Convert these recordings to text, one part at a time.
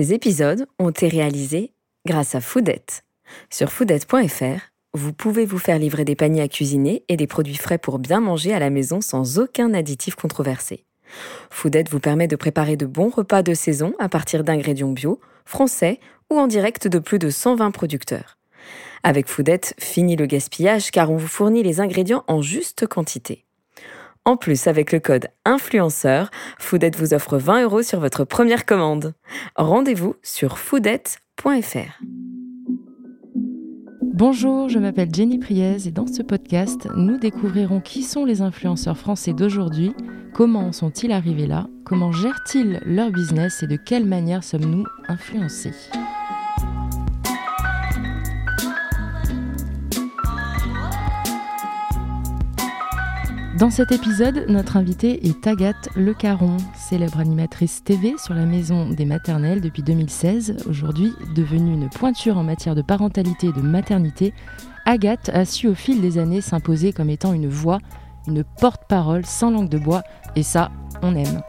Ces épisodes ont été réalisés grâce à Foodette. Sur foodette.fr, vous pouvez vous faire livrer des paniers à cuisiner et des produits frais pour bien manger à la maison sans aucun additif controversé. Foodette vous permet de préparer de bons repas de saison à partir d'ingrédients bio, français ou en direct de plus de 120 producteurs. Avec Foodette, fini le gaspillage car on vous fournit les ingrédients en juste quantité. En plus, avec le code influenceur, Foodette vous offre 20 euros sur votre première commande. Rendez-vous sur foodette.fr. Bonjour, je m'appelle Jenny Priez et dans ce podcast, nous découvrirons qui sont les influenceurs français d'aujourd'hui, comment sont-ils arrivés là, comment gèrent-ils leur business et de quelle manière sommes-nous influencés. Dans cet épisode, notre invitée est Agathe Le Caron, célèbre animatrice TV sur la maison des maternelles depuis 2016. Aujourd'hui devenue une pointure en matière de parentalité et de maternité, Agathe a su au fil des années s'imposer comme étant une voix, une porte-parole sans langue de bois, et ça, on aime.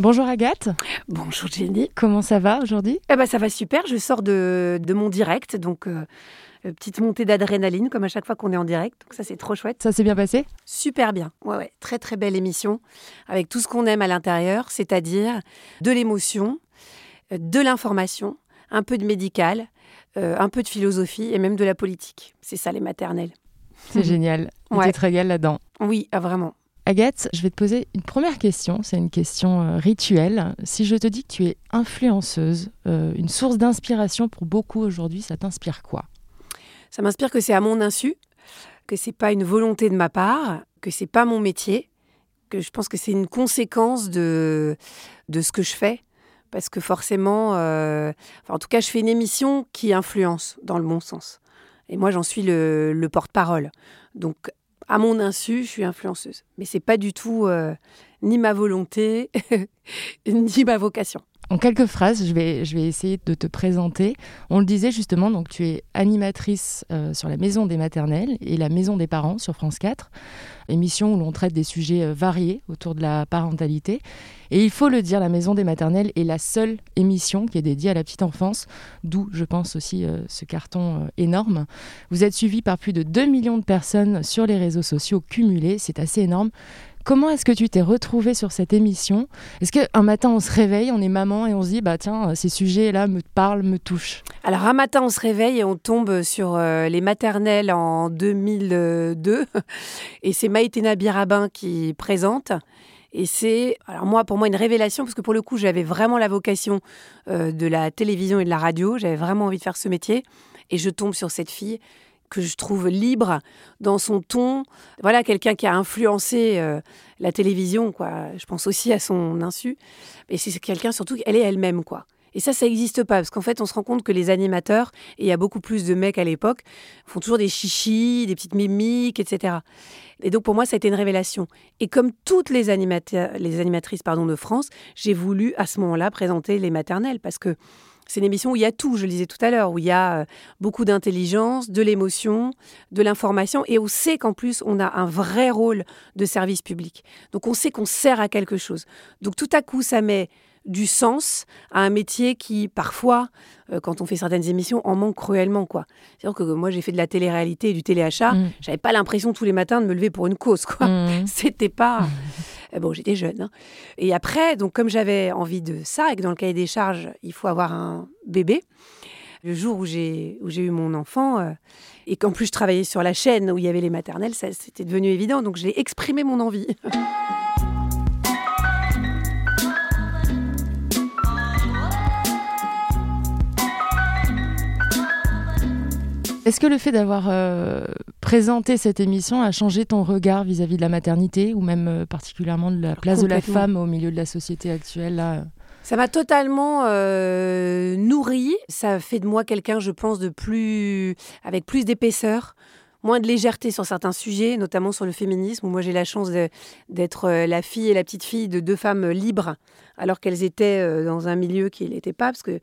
Bonjour Agathe. Bonjour Jenny. Comment ça va aujourd'hui? Eh ben, Ça va super, je sors de, de mon direct, donc euh, euh, petite montée d'adrénaline comme à chaque fois qu'on est en direct. Donc ça, c'est trop chouette. Ça s'est bien passé? Super bien. Ouais, ouais. Très, très belle émission avec tout ce qu'on aime à l'intérieur, c'est-à-dire de l'émotion, euh, de l'information, un peu de médical, euh, un peu de philosophie et même de la politique. C'est ça, les maternelles. C'est génial. Ouais. Tu te régales là-dedans. Oui, ah, vraiment. Agathe, je vais te poser une première question. C'est une question rituelle. Si je te dis que tu es influenceuse, une source d'inspiration pour beaucoup aujourd'hui, ça t'inspire quoi? Ça m'inspire que c'est à mon insu, que c'est pas une volonté de ma part, que c'est pas mon métier, que je pense que c'est une conséquence de, de ce que je fais. Parce que forcément, euh, en tout cas, je fais une émission qui influence dans le bon sens. Et moi, j'en suis le, le porte-parole. Donc, à mon insu, je suis influenceuse. Mais c'est pas du tout euh, ni ma volonté, ni ma vocation. En quelques phrases, je vais, essayer de te présenter. On le disait justement, donc tu es animatrice euh, sur la Maison des maternelles et la Maison des parents sur France 4, émission où l'on traite des sujets euh, variés autour de la parentalité. Et il faut le dire, la Maison des maternelles est la seule émission qui est dédiée à la petite enfance, d'où je pense aussi euh, ce carton énorme. Vous êtes suivi par plus de 2 millions de personnes sur les réseaux sociaux cumulés, c'est assez énorme. Comment est-ce que tu t'es retrouvée sur cette émission? Est-ce qu'un matin on se réveille, on est maman et on se dit bah tiens ces sujets-là me parlent, me touchent? Alors un matin on se réveille et on tombe sur euh, les maternelles en 2002 et c'est Maïtena Birabin qui présente. Et c'est, alors moi, pour moi, une révélation, parce que pour le coup, j'avais vraiment la vocation euh, de la télévision et de la radio, j'avais vraiment envie de faire ce métier, et je tombe sur cette fille que je trouve libre dans son ton. Voilà, quelqu'un qui a influencé euh, la télévision, quoi. Je pense aussi à son insu. Et c'est quelqu'un surtout, elle est elle-même, quoi. Et ça, ça n'existe pas, parce qu'en fait, on se rend compte que les animateurs, et il y a beaucoup plus de mecs à l'époque, font toujours des chichis, des petites mimiques, etc. Et donc, pour moi, ça a été une révélation. Et comme toutes les, animatrices de France, j'ai voulu, à ce moment-là, présenter les maternelles, parce que c'est une émission où il y a tout, je le disais tout à l'heure, où il y a euh, beaucoup d'intelligence, de l'émotion, de l'information, et on sait qu'en plus, on a un vrai rôle de service public. Donc on sait qu'on sert à quelque chose. Donc tout à coup, ça met du sens à un métier qui, parfois, euh, quand on fait certaines émissions, en manque cruellement. quoi. C'est-à-dire que moi, j'ai fait de la télé-réalité et du téléachat. Mmh. J'avais pas l'impression tous les matins de me lever pour une cause. quoi. Mmh. C'était pas... Euh, bon, j'étais jeune. Hein. Et après, donc comme j'avais envie de ça et que dans le cahier des charges, il faut avoir un bébé, le jour où j'ai eu mon enfant euh, et qu'en plus je travaillais sur la chaîne où il y avait les maternelles, c'était devenu évident. Donc j'ai exprimé mon envie. Est-ce que le fait d'avoir euh, présenté cette émission a changé ton regard vis-à-vis de la maternité ou même euh, particulièrement de la place de la femme au milieu de la société actuelle là? Ça m'a totalement euh, nourri. Ça fait de moi quelqu'un, je pense, de plus avec plus d'épaisseur, moins de légèreté sur certains sujets, notamment sur le féminisme. Moi, j'ai la chance d'être la fille et la petite fille de deux femmes libres, alors qu'elles étaient dans un milieu qui n'était pas, parce que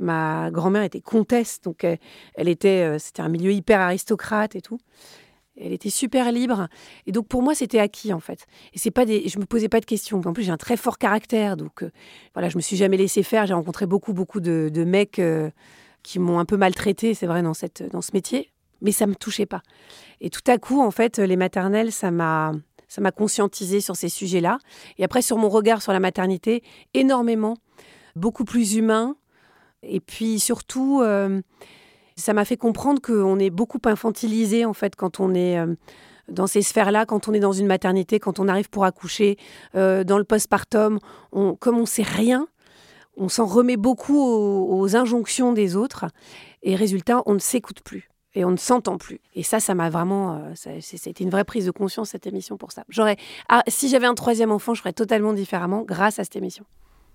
Ma grand-mère était comtesse, donc elle, était, euh, c'était un milieu hyper aristocrate et tout. Elle était super libre. Et donc, pour moi, c'était acquis, en fait. Et c'est pas des... je me posais pas de questions. En plus, j'ai un très fort caractère. Donc, euh, voilà, je me suis jamais laissé faire. J'ai rencontré beaucoup, beaucoup de, mecs euh, qui m'ont un peu maltraité, c'est vrai, dans, cette, dans ce métier. Mais ça me touchait pas. Et tout à coup, en fait, les maternelles, ça m'a ça m'a conscientisé sur ces sujets-là. Et après, sur mon regard sur la maternité, énormément, beaucoup plus humain. Et puis surtout, euh, ça m'a fait comprendre qu'on est beaucoup infantilisé en fait quand on est euh, dans ces sphères-là, quand on est dans une maternité, quand on arrive pour accoucher, euh, dans le postpartum, on, comme on sait rien, on s'en remet beaucoup aux, injonctions des autres et résultat, on ne s'écoute plus et on ne s'entend plus. Et ça, ça m'a vraiment, euh, c'était une vraie prise de conscience cette émission pour ça. J'aurais, ah, si j'avais un troisième enfant, je ferais totalement différemment grâce à cette émission.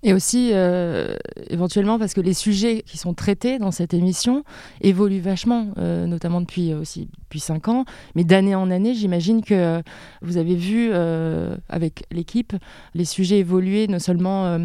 Et aussi, euh, éventuellement, parce que les sujets qui sont traités dans cette émission évoluent vachement, euh, notamment depuis euh, aussi depuis cinq ans. Mais d'année en année, j'imagine que vous avez vu avec l'équipe les sujets évoluer, non seulement,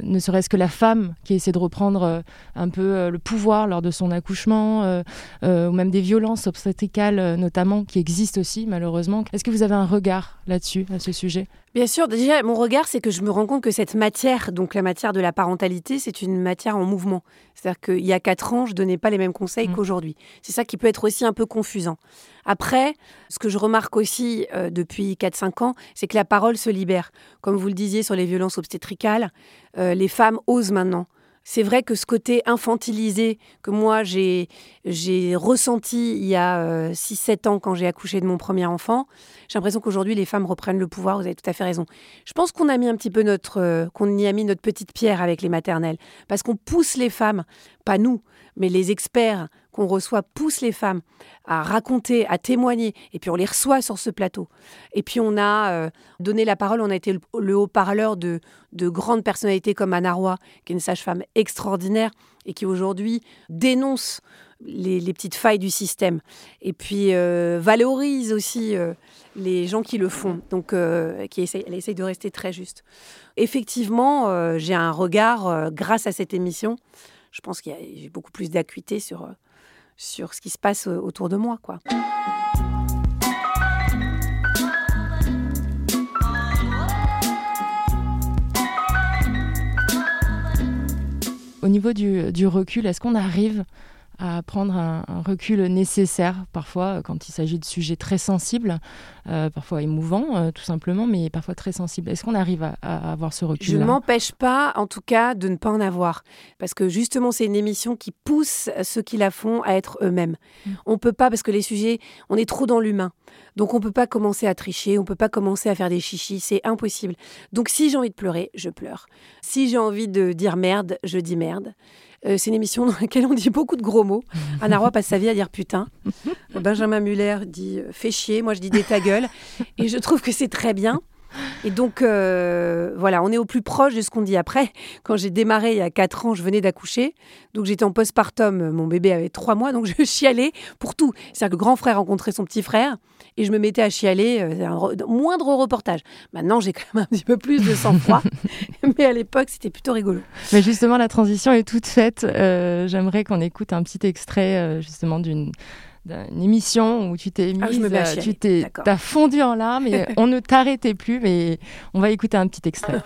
ne serait-ce que la femme qui essaie de reprendre un peu le pouvoir lors de son accouchement, ou même des violences obstétricales, notamment, qui existent aussi, malheureusement. Est-ce que vous avez un regard là-dessus, à ce sujet? Bien sûr, déjà, mon regard, c'est que je me rends compte que cette matière, donc la matière de la parentalité, c'est une matière en mouvement. C'est-à-dire qu'il y a quatre ans, je donnais pas les mêmes conseils mmh. qu'aujourd'hui. C'est ça qui peut être aussi un peu confusant. Après, ce que je remarque aussi euh, depuis 4-5 ans, c'est que la parole se libère. Comme vous le disiez sur les violences obstétricales, euh, les femmes osent maintenant c'est vrai que ce côté infantilisé que moi j'ai ressenti il y a 6-7 euh, ans quand j'ai accouché de mon premier enfant, j'ai l'impression qu'aujourd'hui les femmes reprennent le pouvoir, vous avez tout à fait raison. Je pense qu'on a mis un petit peu notre euh, qu'on y a mis notre petite pierre avec les maternelles parce qu'on pousse les femmes, pas nous, mais les experts qu'on reçoit poussent les femmes à raconter, à témoigner, et puis on les reçoit sur ce plateau. Et puis on a euh, donné la parole, on a été le, haut-parleur de, de, grandes personnalités comme Anna Roy, qui est une sage-femme extraordinaire et qui aujourd'hui dénonce les, petites failles du système. Et puis euh, valorise aussi euh, les gens qui le font, donc qui essaye, elle essaye de rester très juste. Effectivement, j'ai un regard, grâce à cette émission, je pense qu'il y a beaucoup plus d'acuité sur sur ce qui se passe euh, autour de moi. quoi. Au niveau du, du recul, est-ce qu'on arrive à prendre un, recul nécessaire parfois quand il s'agit de sujets très sensibles, euh, parfois émouvants euh, tout simplement, mais parfois très sensibles. Est-ce qu'on arrive à, avoir ce recul Je ne m'empêche pas, en tout cas, de ne pas en avoir, parce que justement c'est une émission qui pousse ceux qui la font à être eux-mêmes. On mm. On peut pas parce que les sujets, on est trop dans l'humain, donc on peut pas commencer à tricher, on peut pas commencer à faire des chichis, c'est impossible. Donc si j'ai envie de pleurer, je pleure. Si j'ai envie de dire merde, je dis merde. Euh, c'est une émission dans laquelle on dit beaucoup de gros mots. Anna Roy passe sa vie à dire putain. Benjamin Muller dit euh, fais chier. Moi, je dis des ta gueule. Et je trouve que c'est très bien. Et donc, euh, voilà, on est au plus proche de ce qu'on dit après. Quand j'ai démarré il y a 4 ans, je venais d'accoucher. Donc, j'étais en postpartum. Mon bébé avait 3 mois. Donc, je chialais pour tout. C'est-à-dire que le grand frère rencontrait son petit frère. Et je me mettais à chialer. Euh, un moindre reportage. Maintenant, j'ai quand même un petit peu plus de sang-froid. Mais à l'époque, c'était plutôt rigolo. Mais justement, la transition est toute faite. Euh, j'aimerais qu'on écoute un petit extrait, justement, d'une d'une émission où tu t'es ah, mise, tu t'es, as fondu en larmes et on ne t'arrêtait plus, mais on va écouter un petit extrait.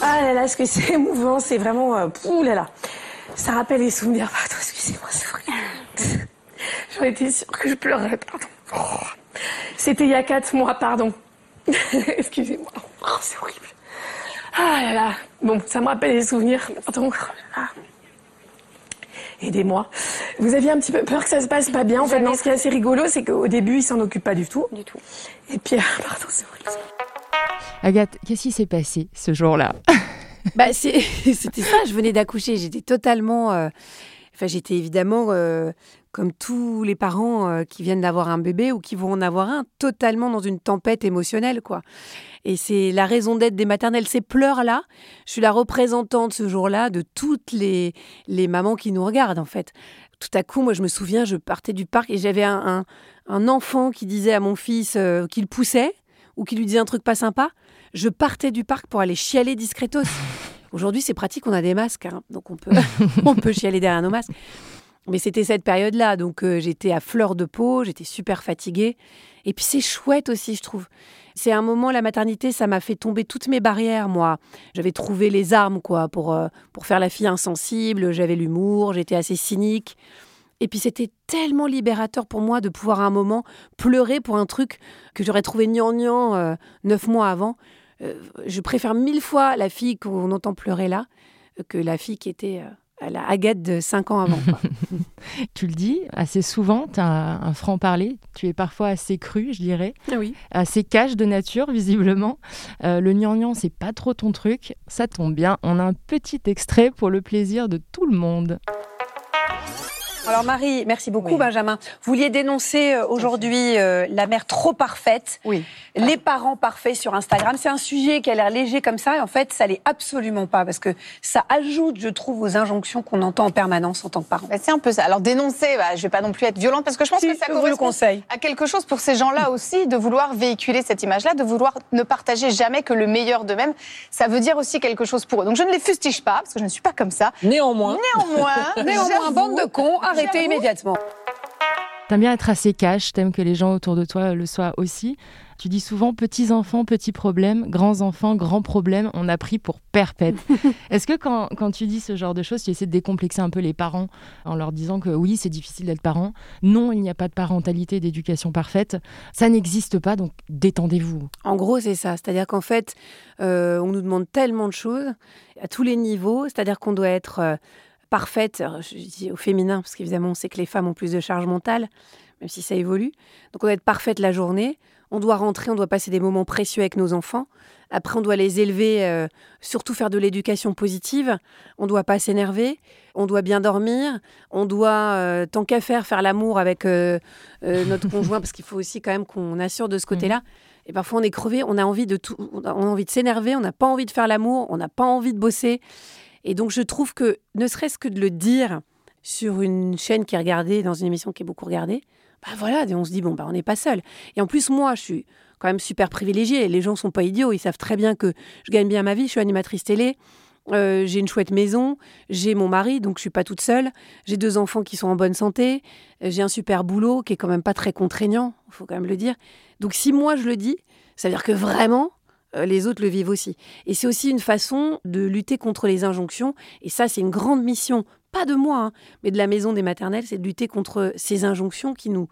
Ah là là, ce que c'est émouvant, c'est vraiment, euh, ouh là là, ça rappelle les souvenirs. Pardon, excusez-moi, c'est vrai. J'aurais été sûre que je pleurerais, pardon. C'était il y a quatre mois, pardon. excusez-moi. Oh, c'est horrible. Ah là là, bon, ça me rappelle les souvenirs, pardon. Ah aidez-moi. Vous aviez un petit peu peur que ça se passe pas bien. En fait, non, ce qui est assez rigolo, c'est qu'au début, il s'en occupe pas du tout. Du tout. Et puis, pardon, c'est Agathe, qu'est-ce qui s'est passé ce jour-là? Bah, C'était ça, je venais d'accoucher. J'étais totalement. Euh, enfin, j'étais évidemment, euh, comme tous les parents euh, qui viennent d'avoir un bébé ou qui vont en avoir un, totalement dans une tempête émotionnelle, quoi. Et c'est la raison d'être des maternelles. Ces pleurs-là, je suis la représentante ce jour-là de toutes les, les mamans qui nous regardent, en fait. Tout à coup, moi, je me souviens, je partais du parc et j'avais un, un, enfant qui disait à mon fils euh, qu'il poussait ou qui lui disait un truc pas sympa. Je partais du parc pour aller chialer discretos. Aujourd'hui, c'est pratique, on a des masques, hein, donc on peut, on peut chialer derrière nos masques. Mais c'était cette période-là, donc euh, j'étais à fleur de peau, j'étais super fatiguée. Et puis c'est chouette aussi, je trouve. C'est un moment, la maternité, ça m'a fait tomber toutes mes barrières, moi. J'avais trouvé les armes, quoi, pour, euh, pour faire la fille insensible. J'avais l'humour, j'étais assez cynique. Et puis c'était tellement libérateur pour moi de pouvoir à un moment pleurer pour un truc que j'aurais trouvé gnangnan euh, neuf mois avant. Euh, je préfère mille fois la fille qu'on entend pleurer là que la fille qui était à la Agathe de cinq ans avant. quoi. Tu le dis assez souvent, tu as un franc-parler, tu es parfois assez cru, je dirais, oui. assez cash de nature, visiblement. Euh, le gnangnan, c'est pas trop ton truc, ça tombe bien, on a un petit extrait pour le plaisir de tout le monde. Alors Marie, merci beaucoup Oui. Benjamin. Vous vouliez dénoncer euh, aujourd'hui euh, la mère trop parfaite, Oui. les parents parfaits sur Instagram. C'est un sujet qui a l'air léger comme ça, et en fait, ça l'est absolument pas, parce que ça ajoute, je trouve, aux injonctions qu'on entend en permanence en tant que parent. Bah, c'est un peu ça. Alors dénoncer, bah, je vais pas non plus être violente parce que je pense Si, que ça correspond à quelque chose pour ces gens-là aussi de vouloir véhiculer cette image-là, de vouloir ne partager jamais que le meilleur d'eux-mêmes. Ça veut dire aussi quelque chose pour eux. Donc je ne les fustige pas parce que je ne suis pas comme ça. Néanmoins, Néanmoins, néanmoins, bande de cons, arrêtez j'avoue- immédiatement. T'aimes bien être assez cash, t'aimes que les gens autour de toi le soient aussi. Tu dis souvent petits enfants, petits problèmes, grands enfants, grands problèmes, on a pris pour perpète. Est-ce que quand, quand tu dis ce genre de choses, tu essaies de décomplexer un peu les parents en leur disant que oui, c'est difficile d'être parent, non, il n'y a pas de parentalité, d'éducation parfaite, ça n'existe pas, donc détendez-vous. En gros, c'est ça. C'est-à-dire qu'en fait, euh, on nous demande tellement de choses à tous les niveaux. C'est-à-dire qu'on doit être euh, parfaite, alors, je dis au féminin, parce qu'évidemment, on sait que les femmes ont plus de charge mentale, même si ça évolue. Donc, on doit être parfaite la journée. On doit rentrer, on doit passer des moments précieux avec nos enfants. Après, on doit les élever, euh, surtout faire de l'éducation positive. On ne doit pas s'énerver. On doit bien dormir. On doit, euh, tant qu'à faire, faire l'amour avec euh, euh, notre conjoint, parce qu'il faut aussi quand même qu'on assure de ce côté-là. Et parfois, on est crevé, on a envie de tout, on a envie de s'énerver, on n'a pas envie de faire l'amour, on n'a pas envie de bosser. Et donc, je trouve que, ne serait-ce que de le dire sur une chaîne qui est regardée, dans une émission qui est beaucoup regardée, bah voilà, on se dit, bon, bah, on n'est pas seul. Et en plus, moi, je suis quand même super privilégiée. Les gens sont pas idiots, ils savent très bien que je gagne bien ma vie, je suis animatrice télé. euh, j'ai une chouette maison, j'ai mon mari, donc je suis pas toute seule. J'ai deux enfants qui sont en bonne santé. euh, J'ai un super boulot qui est quand même pas très contraignant, faut quand même le dire. Donc si moi je le dis, ça veut dire que vraiment, les autres le vivent aussi. Et c'est aussi une façon de lutter contre les injonctions. Et ça, c'est une grande mission, pas de moi, hein, mais de la maison des maternelles, c'est de lutter contre ces injonctions qui nous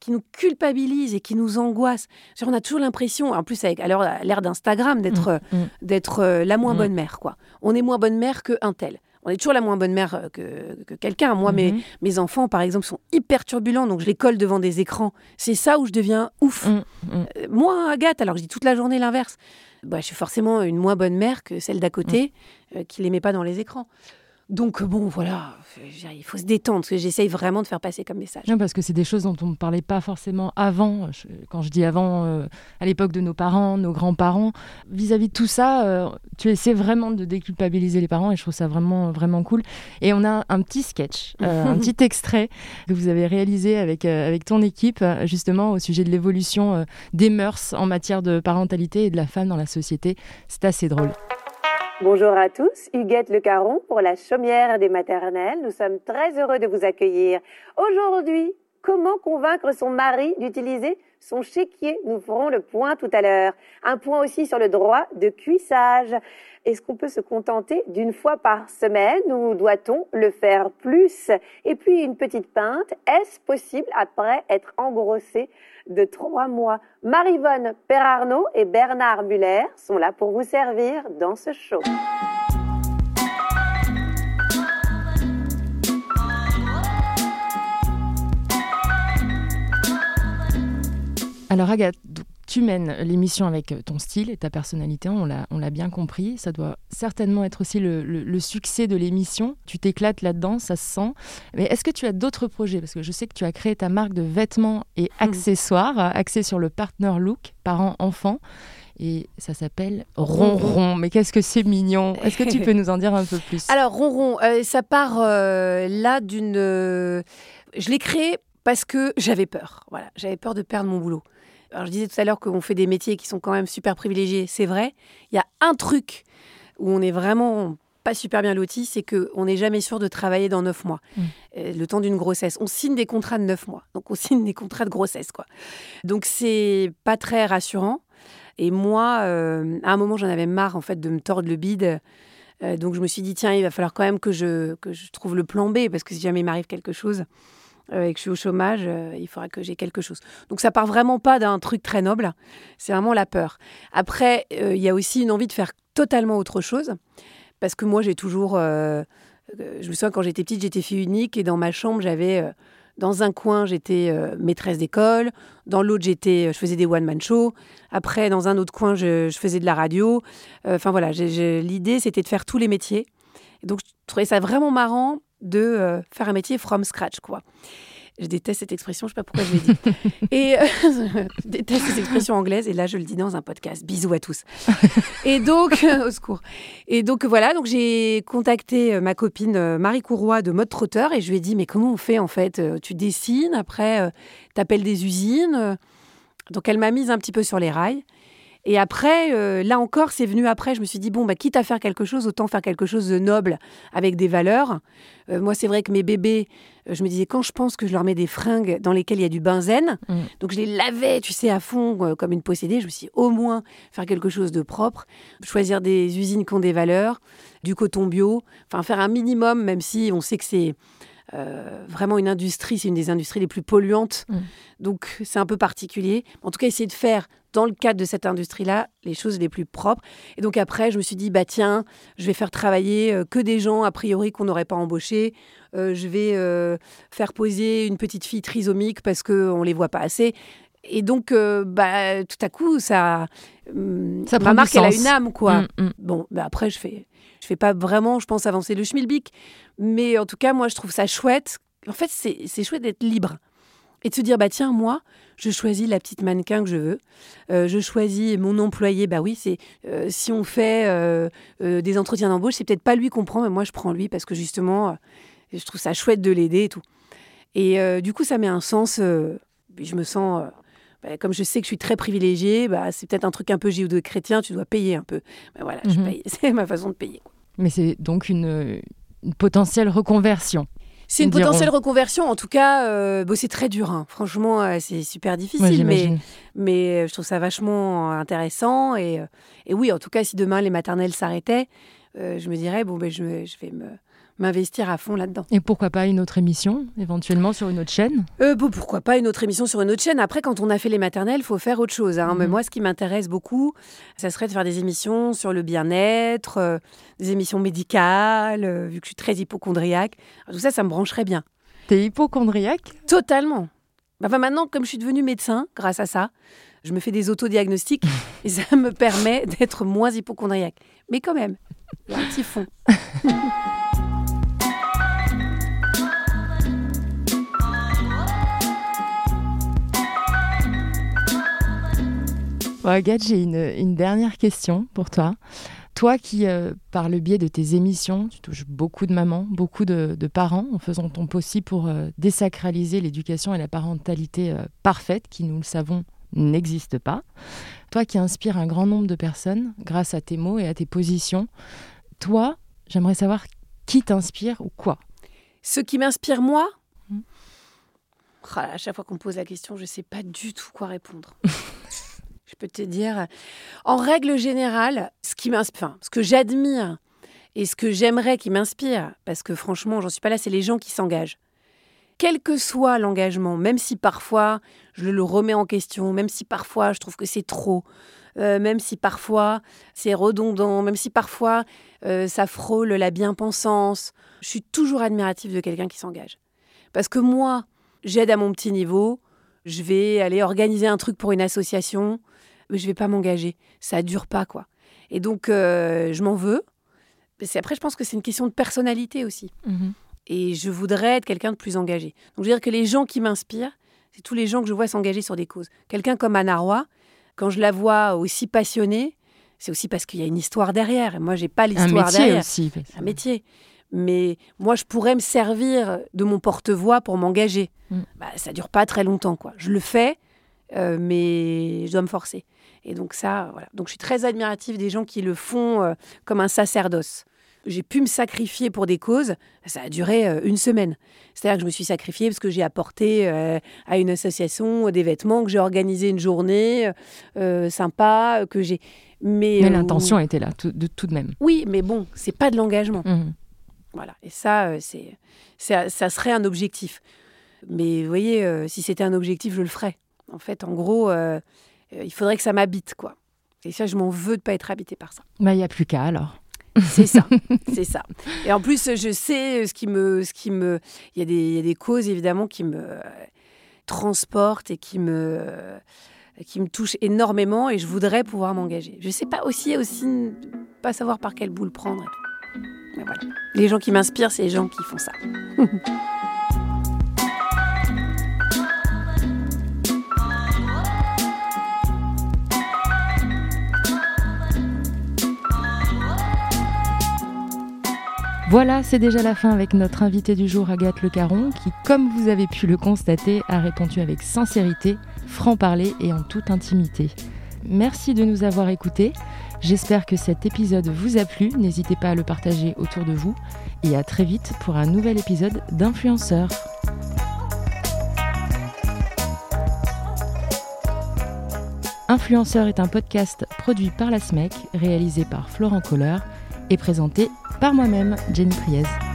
qui nous culpabilisent et qui nous angoissent. On a toujours l'impression, en plus avec l'ère d'Instagram, d'être euh, Mm, mm. d'être euh, la moins Mm. bonne mère. quoi. On est moins bonne mère qu'un tel. On est toujours la moins bonne mère euh, que, que quelqu'un. Moi, mes, Mhm. mes enfants, par exemple, sont hyper turbulents, donc je les colle devant des écrans. C'est ça où je deviens ouf. Mm, mm. Euh, moi, Agathe, alors je dis toute la journée l'inverse. Bah, je suis forcément une moins bonne mère que celle d'à côté, euh, qui les met pas dans les écrans. Donc, euh, bon, voilà, il faut se détendre, parce que j'essaye vraiment de faire passer comme message. Non, parce que c'est des choses dont on ne parlait pas forcément avant. Quand je dis avant, euh, à l'époque de nos parents, nos grands-parents, vis-à-vis de tout ça, euh, tu essaies vraiment de déculpabiliser les parents et je trouve ça vraiment, vraiment cool. Et on a un petit sketch, euh, un petit extrait que vous avez réalisé avec, avec ton équipe, justement au sujet de l'évolution des mœurs en matière de parentalité et de la femme dans la société. C'est assez drôle. Bonjour à tous, Huguette Le Caron pour la chaumière des maternelles. Nous sommes très heureux de vous accueillir. Aujourd'hui, comment convaincre son mari d'utiliser son chéquier? Nous ferons le point tout à l'heure. Un point aussi sur le droit de cuissage. Est-ce qu'on peut se contenter d'une fois par semaine ou doit-on le faire plus? Et puis une petite pinte, est-ce possible après être engrossé de trois mois? Marivonne Perarnaud et Bernard Muller sont là pour vous servir dans ce show. Alors Agathe, tu mènes l'émission avec ton style et ta personnalité, on l'a, bien compris. Ça doit certainement être aussi le, le- le succès de l'émission. Tu t'éclates là-dedans, ça se sent. Mais est-ce que tu as d'autres projets? Parce que je sais que tu as créé ta marque de vêtements et accessoires euh, axée sur le partner look, parents-enfants. Et ça s'appelle Ronron. Mais qu'est-ce que c'est mignon Est-ce que tu peux nous en dire un peu plus? Alors, Ronron, euh, ça part euh, là d'une. euh, je l'ai créé parce que j'avais peur. Voilà, j'avais peur de perdre mon boulot. Alors, je disais tout à l'heure qu'on fait des métiers qui sont quand même super privilégiés. C'est vrai. Il y a un truc où on est vraiment pas super bien loti, c'est qu'on n'est jamais sûr de travailler dans neuf mois, Mm. euh, le temps d'une grossesse. On signe des contrats de neuf mois, donc on signe des contrats de grossesse, quoi. Donc c'est pas très rassurant. Et moi, euh, à un moment, j'en avais marre en fait de me tordre le bide. Euh, donc je me suis dit tiens, il va falloir quand même que je que je trouve le plan B parce que si jamais il m'arrive quelque chose euh, et que je suis au chômage, euh, il faudra que j'ai quelque chose. Donc ça part vraiment pas d'un truc très noble. C'est vraiment la peur. Après, euh, il y a aussi une envie de faire totalement autre chose parce que moi j'ai toujours je me souviens quand j'étais petite j'étais fille unique et dans ma chambre j'avais dans un coin j'étais maîtresse d'école dans l'autre j'étais je faisais des one man shows après dans un autre coin je, faisais de la radio enfin voilà l'idée c'était de faire tous les métiers et donc je trouvais ça vraiment marrant de euh, faire un métier from scratch quoi je déteste cette expression, je sais pas pourquoi je l'ai dit. et euh, je déteste cette expression anglaise, et là je le dis dans un podcast. Bisous à tous. et donc, au secours. Et donc voilà, donc j'ai contacté euh, ma copine Marie Courroy de Mode Trotteur et je lui ai dit mais comment on fait en fait Tu dessines, après tu appelles des usines. Donc elle m'a mise un petit peu sur les rails. Et après, euh, là encore, c'est venu après. Je me suis dit, bon, bah, quitte à faire quelque chose, autant faire quelque chose de noble avec des valeurs. Euh, moi, c'est vrai que mes bébés, euh, je me disais, quand je pense que je leur mets des fringues dans lesquelles il y a du benzène, Mm. donc je les lavais, tu sais, à fond, comme une possédée, je me suis dit, au moins faire quelque chose de propre, choisir des usines qui ont des valeurs, du coton bio, enfin faire un minimum, même si on sait que c'est euh, vraiment une industrie, c'est une des industries les plus polluantes. Mm. Donc c'est un peu particulier. En tout cas, essayer de faire dans le cadre de cette industrie-là les choses les plus propres. Et donc après, je me suis dit, bah tiens, je vais faire travailler euh, que des gens a priori qu'on n'aurait pas embauchés. Euh, je vais euh, faire poser une petite fille trisomique parce qu'on les voit pas assez. Et donc, bah, tout à coup, ça, hum, Ça ma marque, elle a une âme, quoi. Mm, mm. Bon, bah après, je fais, je fais pas vraiment, je pense, avancer le schmilblick. Mais en tout cas, moi, je trouve ça chouette. En fait, c'est c'est chouette d'être libre. Et de se dire, bah tiens, moi, je choisis la petite mannequin que je veux. Euh, je choisis mon employé. Bah oui, c'est euh, si on fait euh, des entretiens d'embauche, c'est peut-être pas lui qu'on prend, mais moi, je prends lui parce que justement, je trouve ça chouette de l'aider et tout. Et du coup, ça met un sens. puis je me sens. bah, comme je sais que je suis très privilégiée, bah, c'est peut-être un truc un peu judéo-chrétien, tu dois payer un peu. Bah, voilà, je Mhm. paye. c'est ma façon de payer. quoi. Mais c'est donc une, une potentielle reconversion. C'est une Diront. potentielle reconversion. En tout cas, euh, bon, c'est très dur. hein. Franchement, euh, c'est super difficile. mais, mais euh, je trouve ça vachement intéressant. Et, euh, et oui, en tout cas, si demain les maternelles s'arrêtaient, euh, je me dirais, bon, ben, je vais me- m'investir à fond là-dedans. Et pourquoi pas une autre émission, éventuellement sur une autre chaîne? Euh, bon, pourquoi pas une autre émission sur une autre chaîne? Après, quand on a fait les maternelles, il faut faire autre chose. hein. Mais Mhm. moi, ce qui m'intéresse beaucoup, ça serait de faire des émissions sur le bien-être, euh, des émissions médicales, euh, vu que je suis très hypochondriaque. Tout ça, ça me brancherait bien. T'es hypochondriaque? Totalement. Enfin, maintenant, comme je suis devenue médecin, grâce à ça, je me fais des autodiagnostics et ça me permet d'être moins hypochondriaque. Mais quand même, il y a un petit fond. Bon, Agathe, j'ai une, une dernière question pour toi. Toi qui, euh, par le biais de tes émissions, tu touches beaucoup de mamans, beaucoup de, de parents, en faisant ton possible pour euh, désacraliser l'éducation et la parentalité euh, parfaite, qui, nous le savons, n'existe pas. Toi qui inspires un grand nombre de personnes grâce à tes mots et à tes positions, toi, j'aimerais savoir qui t'inspire ou quoi Ce qui m'inspire, moi. Ah là, à chaque fois qu'on me pose la question, je ne sais pas du tout quoi répondre. je peux te dire, en règle générale, ce que j'admire et ce que j'aimerais qui m'inspire, parce que franchement, j'en suis pas là, c'est les gens qui s'engagent. Quel que soit l'engagement, même si parfois je le remets en question, même si parfois je trouve que c'est trop, euh, même si parfois c'est redondant, même si parfois euh, ça frôle la bien-pensance, je suis toujours admirative de quelqu'un qui s'engage. Parce que moi, j'aide à mon petit niveau, je vais aller organiser un truc pour une association, je vais pas m'engager. Ça dure pas, quoi. Et donc, euh, je m'en veux. C'est- après, je pense que c'est une question de personnalité aussi. Et je voudrais être quelqu'un de plus engagé. Donc, je veux dire que les gens qui m'inspirent, c'est tous les gens que je vois s'engager sur des causes. Quelqu'un comme Anna Roy, quand je la vois aussi passionnée, c'est aussi parce qu'il y a une histoire derrière. Et moi, j'ai pas Un l'histoire métier derrière aussi. parce un que- métier. Mais moi, je pourrais me servir de mon porte-voix pour m'engager. Mm. Bah, ça dure pas très longtemps, quoi. Je le fais, euh, mais je dois me forcer. Et donc ça, voilà. Donc je suis très admirative des gens qui le font euh, comme un sacerdoce. j'ai pu me sacrifier pour des causes, ça a duré euh, une semaine. C'est-à-dire que je me suis sacrifiée parce que j'ai apporté euh, à une association des vêtements, que j'ai organisé une journée euh, sympa, que j'ai. Mais, l'intention était là, tout de, tout de même. Oui, mais bon, c'est pas de l'engagement. Mhm. Voilà. Et ça, c'est, ça, ça serait un objectif. Mais vous voyez, si c'était un objectif, je le ferais. En fait, en gros, il faudrait que ça m'habite, quoi. Et ça, je m'en veux de pas être habité par ça. Bah, il n'y a plus qu'à alors. C'est ça, c'est ça. Et en plus, je sais ce qui me, ce qui me, il y, a des, y a des causes évidemment qui me transportent et qui me, qui me touchent énormément, et je voudrais pouvoir m'engager. Je sais pas aussi, aussi pas savoir par quelle boule prendre. Mais voilà. Les gens qui m'inspirent, c'est les gens qui font ça. Voilà, c'est déjà la fin avec notre invité du jour, Agathe Le Caron, qui, comme vous avez pu le constater, a répondu avec sincérité, franc-parler et en toute intimité. Merci de nous avoir écoutés. J'espère que cet épisode vous a plu. N'hésitez pas à le partager autour de vous. Et à très vite pour un nouvel épisode d'Influenceur. Influenceur est un podcast produit par la SMEC, réalisé par Florent Kohler et présenté par moi-même, Jenny Priez.